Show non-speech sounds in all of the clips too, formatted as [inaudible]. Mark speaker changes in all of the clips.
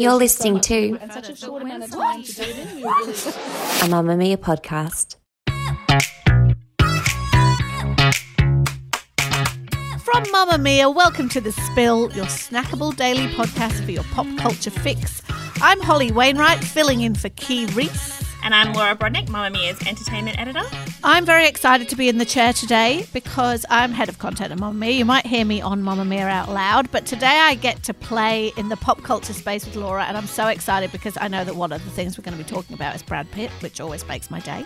Speaker 1: You're listening to
Speaker 2: and such a short amount of time to do it in. Really [laughs]
Speaker 1: a Mamamia podcast.
Speaker 2: From Mamamia, welcome to The Spill, your snackable daily podcast for your pop culture fix. I'm Holly Wainwright, filling in for Kee Reece.
Speaker 3: And I'm Laura Brodnik, Mamma Mia's entertainment editor.
Speaker 2: I'm very excited to be in the chair today because I'm head of content at Mamamia. You might hear me on Mamamia out loud, but today I get to play in the pop culture space with Laura, and I'm so excited because I know that one of the things we're going to be talking about is Brad Pitt, which always makes my day.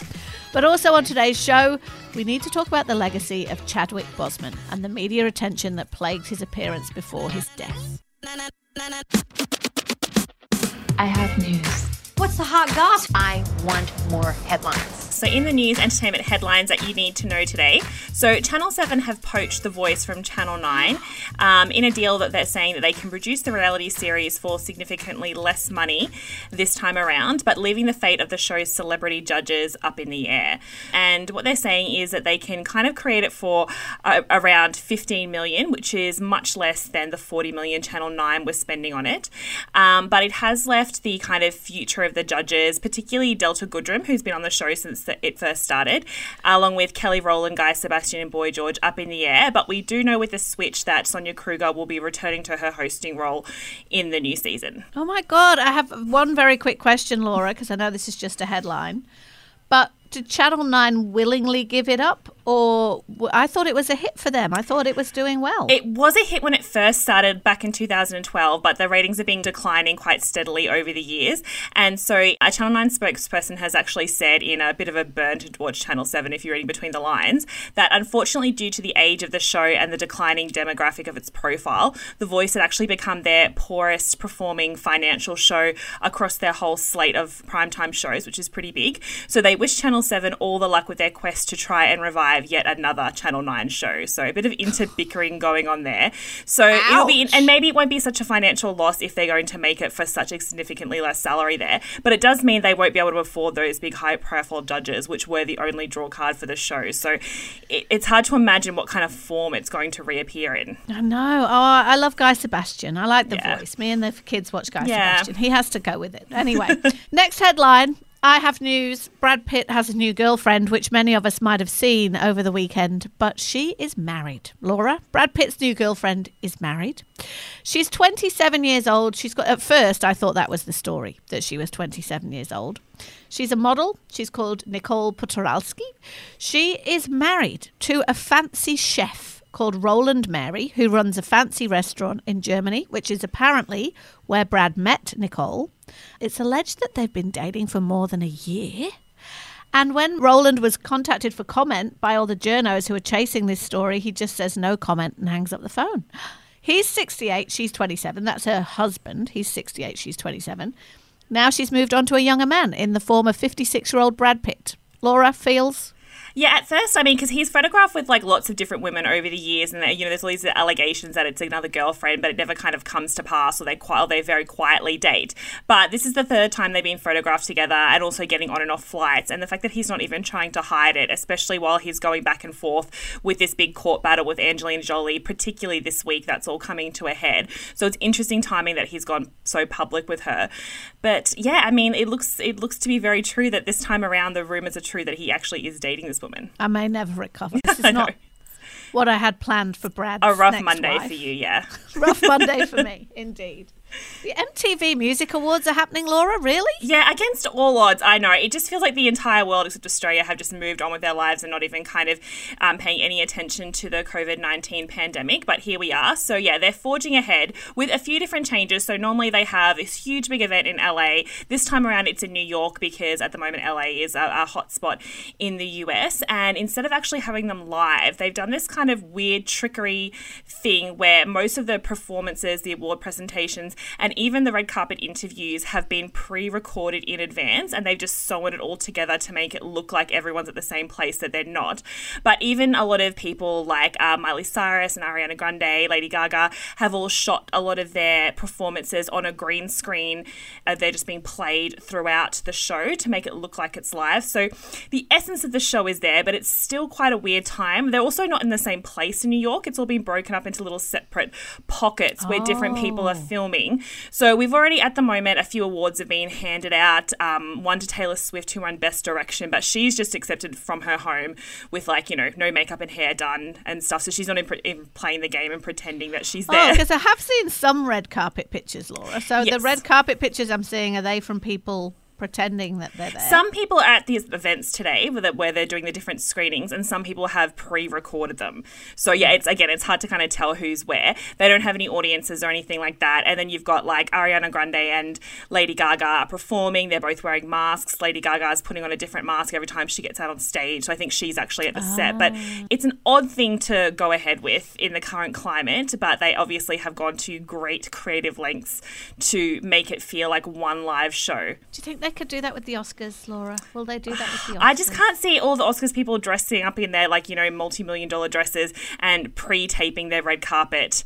Speaker 2: But also on today's show, we need to talk about the legacy of Chadwick Boseman and the media attention that plagued his appearance before his death.
Speaker 4: I have news.
Speaker 5: What's the hot gossip? I want more headlines.
Speaker 3: So, in the news entertainment headlines that you need to know today, so Channel 7 have poached the voice from Channel 9 um, in a deal that they're saying that they can produce the reality series for significantly less money this time around, but leaving the fate of the show's celebrity judges up in the air. And what they're saying is that they can kind of create it for uh, around 15 million, which is much less than the 40 million Channel 9 was spending on it. Um, but it has left the kind of future of the judges, particularly Delta Goodrem, who's been on the show since the, it first started, along with Kelly Rowland, Guy Sebastian, and Boy George, up in the air. But we do know with the switch that Sonia Kruger will be returning to her hosting role in the new season.
Speaker 2: Oh my God, I have one very quick question, Laura, because I know this is just a headline. But did Channel 9 willingly give it up? Or I thought it was a hit for them. I thought it was doing well.
Speaker 3: It was a hit when it first started back in 2012, but the ratings have been declining quite steadily over the years. And so a Channel 9 spokesperson has actually said in a bit of a burn to watch Channel 7, if you're reading between the lines, that unfortunately, due to the age of the show and the declining demographic of its profile, The Voice had actually become their poorest performing financial show across their whole slate of primetime shows, which is pretty big. So they wish Channel 7 all the luck with their quest to try and revive yet another Channel 9 show. So a bit of inter [sighs] bickering going on there. So it'll be, and maybe it won't be such a financial loss if they're going to make it for such a significantly less salary there. But it does mean they won't be able to afford those big high profile judges, which were the only draw card for the show. So it, it's hard to imagine what kind of form it's going to reappear in.
Speaker 2: I know. Oh, I love Guy Sebastian. I like the
Speaker 3: Yeah.
Speaker 2: voice. Me and the kids watch Guy
Speaker 3: Yeah.
Speaker 2: Sebastian. He has to go with it. Anyway, [laughs] next headline. I have news. Brad Pitt has a new girlfriend, which many of us might have seen over the weekend, but she is married. Laura, Brad Pitt's new girlfriend is married. She's 27 years old. She's got, at first, I thought that was the story, that she was 27 years old. She's a model. She's called Nicole Poturalski. She is married to a fancy chef called Roland Mary, who runs a fancy restaurant in Germany, which is apparently where Brad met Nicole. It's alleged that they've been dating for more than a year. And when Roland was contacted for comment by all the journos who are chasing this story, he just says no comment and hangs up the phone. He's 68, she's 27. That's her husband. He's 68, she's 27. Now she's moved on to a younger man in the form of 56 year old Brad Pitt. Laura feels
Speaker 3: Yeah, at first, I mean, because he's photographed with like lots of different women over the years, and you know, there's all these allegations that it's another girlfriend, but it never kind of comes to pass, or they qui- or they very quietly date. But this is the third time they've been photographed together, and also getting on and off flights. And the fact that he's not even trying to hide it, especially while he's going back and forth with this big court battle with Angelina Jolie, particularly this week, that's all coming to a head. So it's interesting timing that he's gone so public with her. But yeah, I mean, it looks it looks to be very true that this time around the rumors are true that he actually is dating this
Speaker 2: I may never recover. [laughs] This is not what I had planned for Brad.
Speaker 3: A [laughs] rough Monday for you, yeah.
Speaker 2: rough Monday for me, indeed. The MTV Music Awards are happening, Laura. Really?
Speaker 3: Yeah, against all odds, I know. It just feels like the entire world, except Australia, have just moved on with their lives and not even kind of um, paying any attention to the COVID 19 pandemic. But here we are. So, yeah, they're forging ahead with a few different changes. So, normally they have this huge big event in LA. This time around, it's in New York because at the moment, LA is a, a hotspot in the US. And instead of actually having them live, they've done this kind of weird trickery thing where most of the performances, the award presentations, and even the red carpet interviews have been pre recorded in advance and they've just sewn it all together to make it look like everyone's at the same place that they're not. But even a lot of people like uh, Miley Cyrus and Ariana Grande, Lady Gaga, have all shot a lot of their performances on a green screen. Uh, they're just being played throughout the show to make it look like it's live. So the essence of the show is there, but it's still quite a weird time. They're also not in the same place in New York. It's all been broken up into little separate pockets where different people are filming. So we've already, at the moment, a few awards have been handed out. Um, one to Taylor Swift, who won Best Direction, but she's just accepted from her home with like you know no makeup and hair done and stuff. So she's not in, in playing the game and pretending that she's
Speaker 2: Oh,
Speaker 3: there.
Speaker 2: because I have seen some red carpet pictures, Laura. So the red carpet pictures I'm seeing are they from people pretending that they're there?
Speaker 3: Some people are at these events today where they're- doing the different screenings, and some people have pre-recorded them. So yeah, it's again, it's hard to kind of tell who's where. They don't have any audiences or anything like that. And then you've got like Ariana Grande and Lady Gaga are performing. They're both wearing masks. Lady Gaga is putting on a different mask every time she gets out on stage. So I think she's actually at the set. But oh. it's an odd thing to go ahead with in the current climate. But they obviously have gone to great creative lengths to make it feel like one live show.
Speaker 2: Do you think they could do that with the Oscars, Laura? Will they do that with the Oscars? [sighs]
Speaker 3: I just can't see all the Oscars people dressing up in their like you know multi-million dollar dresses and pre-taping their red carpet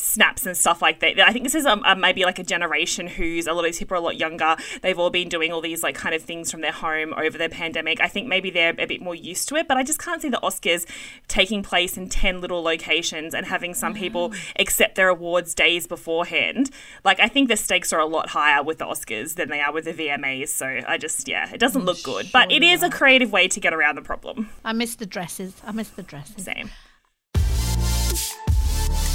Speaker 3: snaps and stuff like that. I think this is um, uh, maybe like a generation who's a lot of these people are a lot younger. They've all been doing all these like kind of things from their home over the pandemic. I think maybe they're a bit more used to it, but I just can't see the Oscars taking place in 10 little locations and having some people accept their awards days beforehand. Like I think the stakes are a lot higher with the Oscars than they are with the VMAs. So I just yeah, it doesn't look good, but it is a creative way to get around the problem.
Speaker 2: I miss the dresses. I miss the dresses.
Speaker 3: Same.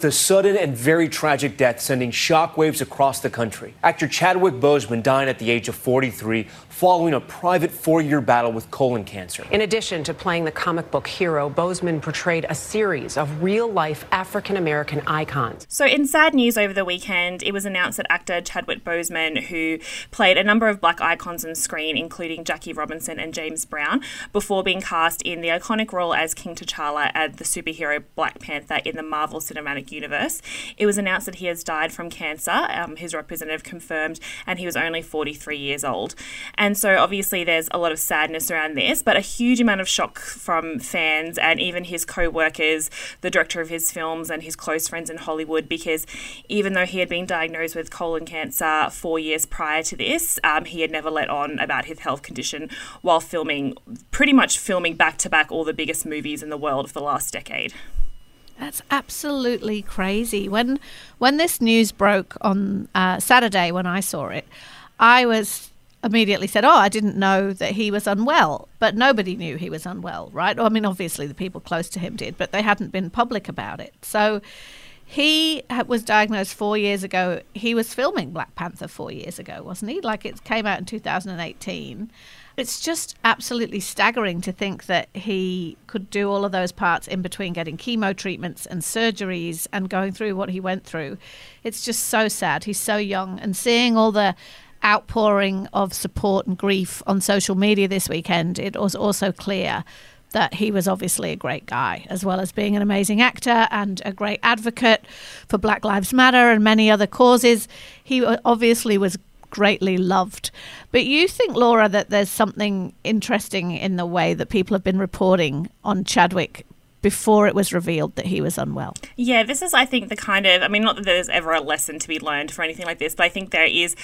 Speaker 6: The sudden and very tragic death sending shockwaves across the country. Actor Chadwick Boseman died at the age of 43 following a private four year battle with colon cancer.
Speaker 7: In addition to playing the comic book hero, Boseman portrayed a series of real life African American icons.
Speaker 3: So, in sad news over the weekend, it was announced that actor Chadwick Boseman, who played a number of black icons on screen, including Jackie Robinson and James Brown, before being cast in the iconic role as King T'Challa and the superhero Black Panther in the Marvel Cinematic Universe, it was announced that he has died from cancer. Um, his representative confirmed, and he was only 43 years old. And so, obviously, there's a lot of sadness around this, but a huge amount of shock from fans and even his co workers, the director of his films, and his close friends in Hollywood, because even though he had been diagnosed with colon cancer four years prior to this, um, he had never let on about his health condition while filming, pretty much filming back to back all the biggest movies in the world of the last decade.
Speaker 2: That's absolutely crazy. When when this news broke on uh, Saturday, when I saw it, I was immediately said, "Oh, I didn't know that he was unwell." But nobody knew he was unwell, right? I mean, obviously the people close to him did, but they hadn't been public about it. So he was diagnosed four years ago. He was filming Black Panther four years ago, wasn't he? Like it came out in 2018. It's just absolutely staggering to think that he could do all of those parts in between getting chemo treatments and surgeries and going through what he went through. It's just so sad. He's so young and seeing all the outpouring of support and grief on social media this weekend, it was also clear that he was obviously a great guy, as well as being an amazing actor and a great advocate for Black Lives Matter and many other causes. He obviously was greatly loved. But you think, Laura, that there's something interesting in the way that people have been reporting on Chadwick before it was revealed that he was unwell.
Speaker 3: Yeah, this is, I think, the kind of, I mean, not that there's ever a lesson to be learned for anything like this, but I think there is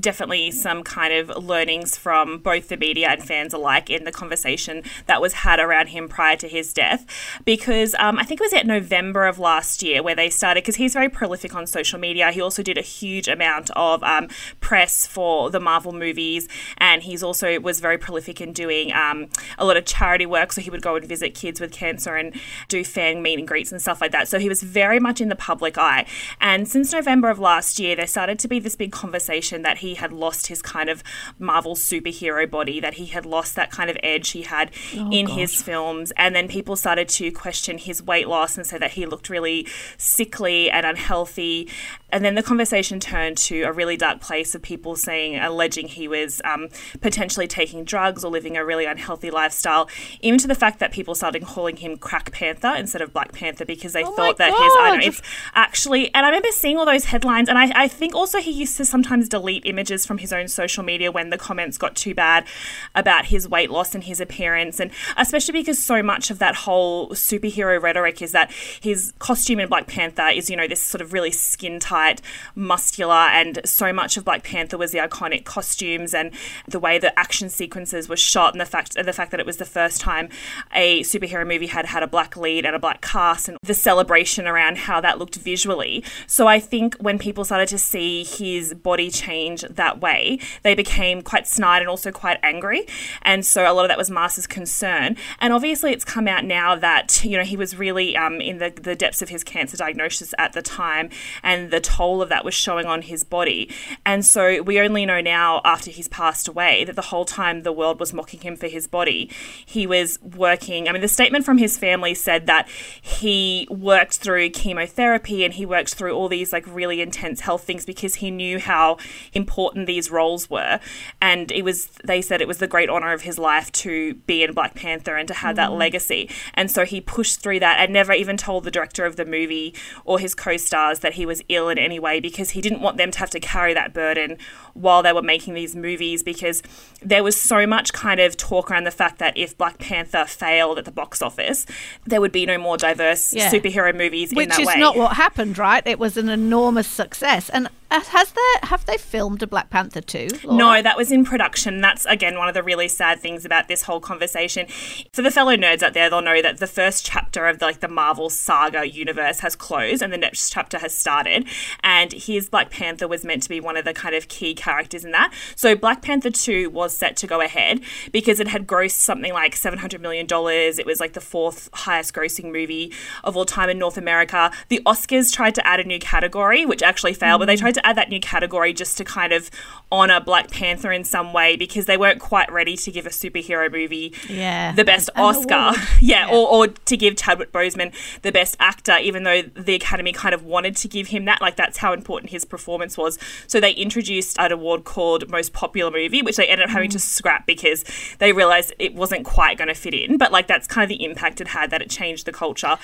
Speaker 3: definitely some kind of learnings from both the media and fans alike in the conversation that was had around him prior to his death. Because um, I think it was at November of last year where they started, because he's very prolific on social media. He also did a huge amount of um, press for the Marvel movies, and he's also was very prolific in doing um, a lot of charity work. So he would go and visit kids with cancer and do fan meet and greets and stuff like that. So he was very much in the public eye. And since November of last year, there started to be this big conversation that he had lost his kind of Marvel superhero body, that he had lost that kind of edge he had oh, in gosh. his films. And then people started to question his weight loss and say that he looked really sickly and unhealthy. And then the conversation turned to a really dark place of people saying, alleging he was um, potentially taking drugs or living a really unhealthy lifestyle, even to the fact that people started calling him Crack Panther instead of Black Panther because they
Speaker 2: oh
Speaker 3: thought that
Speaker 2: God.
Speaker 3: his I know it's actually. And I remember seeing all those headlines, and I, I think also he used to sometimes delete images from his own social media when the comments got too bad about his weight loss and his appearance, and especially because so much of that whole superhero rhetoric is that his costume in Black Panther is you know this sort of really skin tight tight, muscular, and so much of Black Panther was the iconic costumes and the way the action sequences were shot, and the fact the fact that it was the first time a superhero movie had had a black lead and a black cast, and the celebration around how that looked visually. So I think when people started to see his body change that way, they became quite snide and also quite angry, and so a lot of that was Marsa's concern. And obviously, it's come out now that you know he was really um, in the the depths of his cancer diagnosis at the time, and the toll of that was showing on his body. And so we only know now, after he's passed away, that the whole time the world was mocking him for his body, he was working. I mean, the statement from his family said that he worked through chemotherapy and he worked through all these like really intense health things because he knew how important these roles were. And it was, they said it was the great honor of his life to be in Black Panther and to have mm. that legacy. And so he pushed through that and never even told the director of the movie or his co stars that he was ill in any way because he didn't want them to have to carry that burden while they were making these movies because there was so much kind of talk around the fact that if Black Panther failed at the box office, there would be no more diverse yeah. superhero movies in that way.
Speaker 2: Which
Speaker 3: is
Speaker 2: not what happened, right? It was an enormous success. And has there have they filmed a Black Panther 2?
Speaker 3: No, that was in production. That's again one of the really sad things about this whole conversation. For the fellow nerds out there, they'll know that the first chapter of the, like the Marvel saga universe has closed and the next chapter has started. And his Black Panther was meant to be one of the kind of key characters in that. So Black Panther 2 was set to go ahead because it had grossed something like $700 million. It was like the fourth highest grossing movie of all time in North America. The Oscars tried to add a new category, which actually failed, mm. but they tried to add that new category just to kind of honor Black Panther in some way because they weren't quite ready to give a superhero movie
Speaker 2: yeah.
Speaker 3: the best and Oscar. yeah, [laughs] yeah. Or, or to give Chadwick Boseman the best actor, even though the Academy kind of wanted to give him that. Like, that's how important his performance was. So they introduced an award called Most Popular Movie, which they ended up having mm. to scrap because they realized it wasn't quite going to fit in. But, like, that's kind of the impact it had that it changed the culture.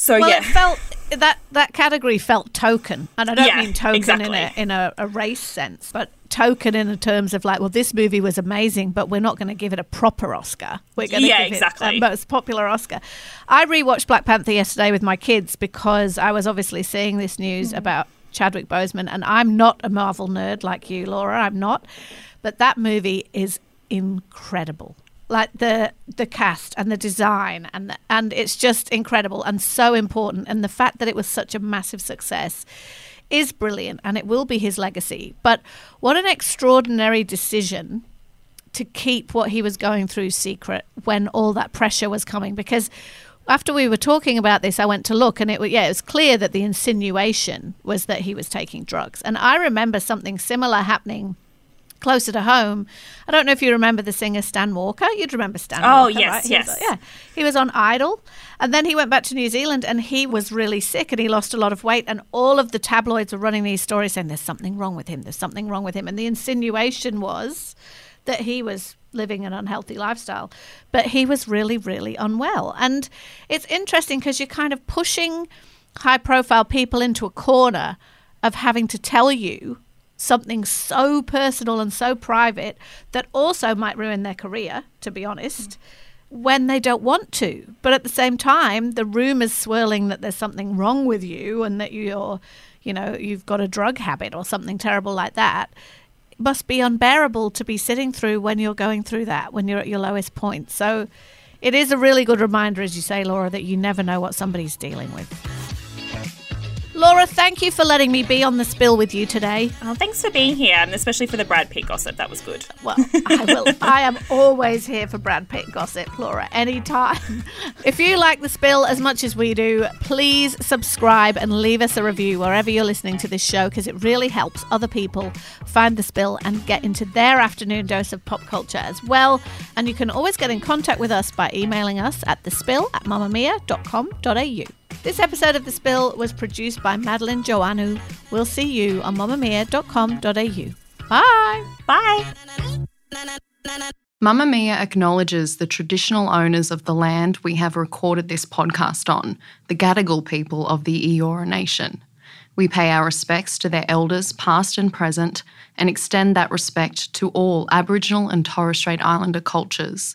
Speaker 3: So
Speaker 2: well,
Speaker 3: yeah,
Speaker 2: it felt that that category felt token, and I don't
Speaker 3: yeah,
Speaker 2: mean token
Speaker 3: exactly.
Speaker 2: in a in a, a, race sense, but token in the terms of like, well, this movie was amazing, but we're not going to give it a proper Oscar. We're going to
Speaker 3: yeah,
Speaker 2: give
Speaker 3: exactly.
Speaker 2: it a most popular Oscar. I rewatched Black Panther yesterday with my kids because I was obviously seeing this news mm-hmm. about Chadwick Boseman, and I'm not a Marvel nerd like you, Laura. I'm not, but that movie is incredible like the the cast and the design and the, and it's just incredible and so important and the fact that it was such a massive success is brilliant and it will be his legacy but what an extraordinary decision to keep what he was going through secret when all that pressure was coming because after we were talking about this, I went to look, and it yeah, it was clear that the insinuation was that he was taking drugs. And I remember something similar happening closer to home. I don't know if you remember the singer Stan Walker. You'd remember Stan
Speaker 3: oh,
Speaker 2: Walker,
Speaker 3: yes,
Speaker 2: right?
Speaker 3: yes.
Speaker 2: Was, yeah. He was on Idol. And then he went back to New Zealand and he was really sick and he lost a lot of weight. And all of the tabloids were running these stories saying there's something wrong with him. There's something wrong with him. And the insinuation was that he was living an unhealthy lifestyle. But he was really, really unwell. And it's interesting because you're kind of pushing high profile people into a corner of having to tell you something so personal and so private that also might ruin their career, to be honest. when they don't want to. But at the same time, the rumors swirling that there's something wrong with you and that you're, you know, you've got a drug habit or something terrible like that must be unbearable to be sitting through when you're going through that, when you're at your lowest point. So it is a really good reminder, as you say, Laura, that you never know what somebody's dealing with. Laura, thank you for letting me be on the spill with you today.
Speaker 3: Oh, thanks for being here, and especially for the Brad Pitt gossip. That was good.
Speaker 2: Well, I will. I am always here for Brad Pitt gossip, Laura, anytime. [laughs] If you like the spill as much as we do, please subscribe and leave us a review wherever you're listening to this show because it really helps other people find the spill and get into their afternoon dose of pop culture as well. And you can always get in contact with us by emailing us at thespill at mamamia.com.au. This episode of The Spill was produced by Madeline Joannou. We'll see you on mamamia.com.au. Bye.
Speaker 3: Bye.
Speaker 8: Mamamia acknowledges the traditional owners of the land we have recorded this podcast on, the Gadigal people of the Eora Nation. We pay our respects to their elders, past and present, and extend that respect to all Aboriginal and Torres Strait Islander cultures.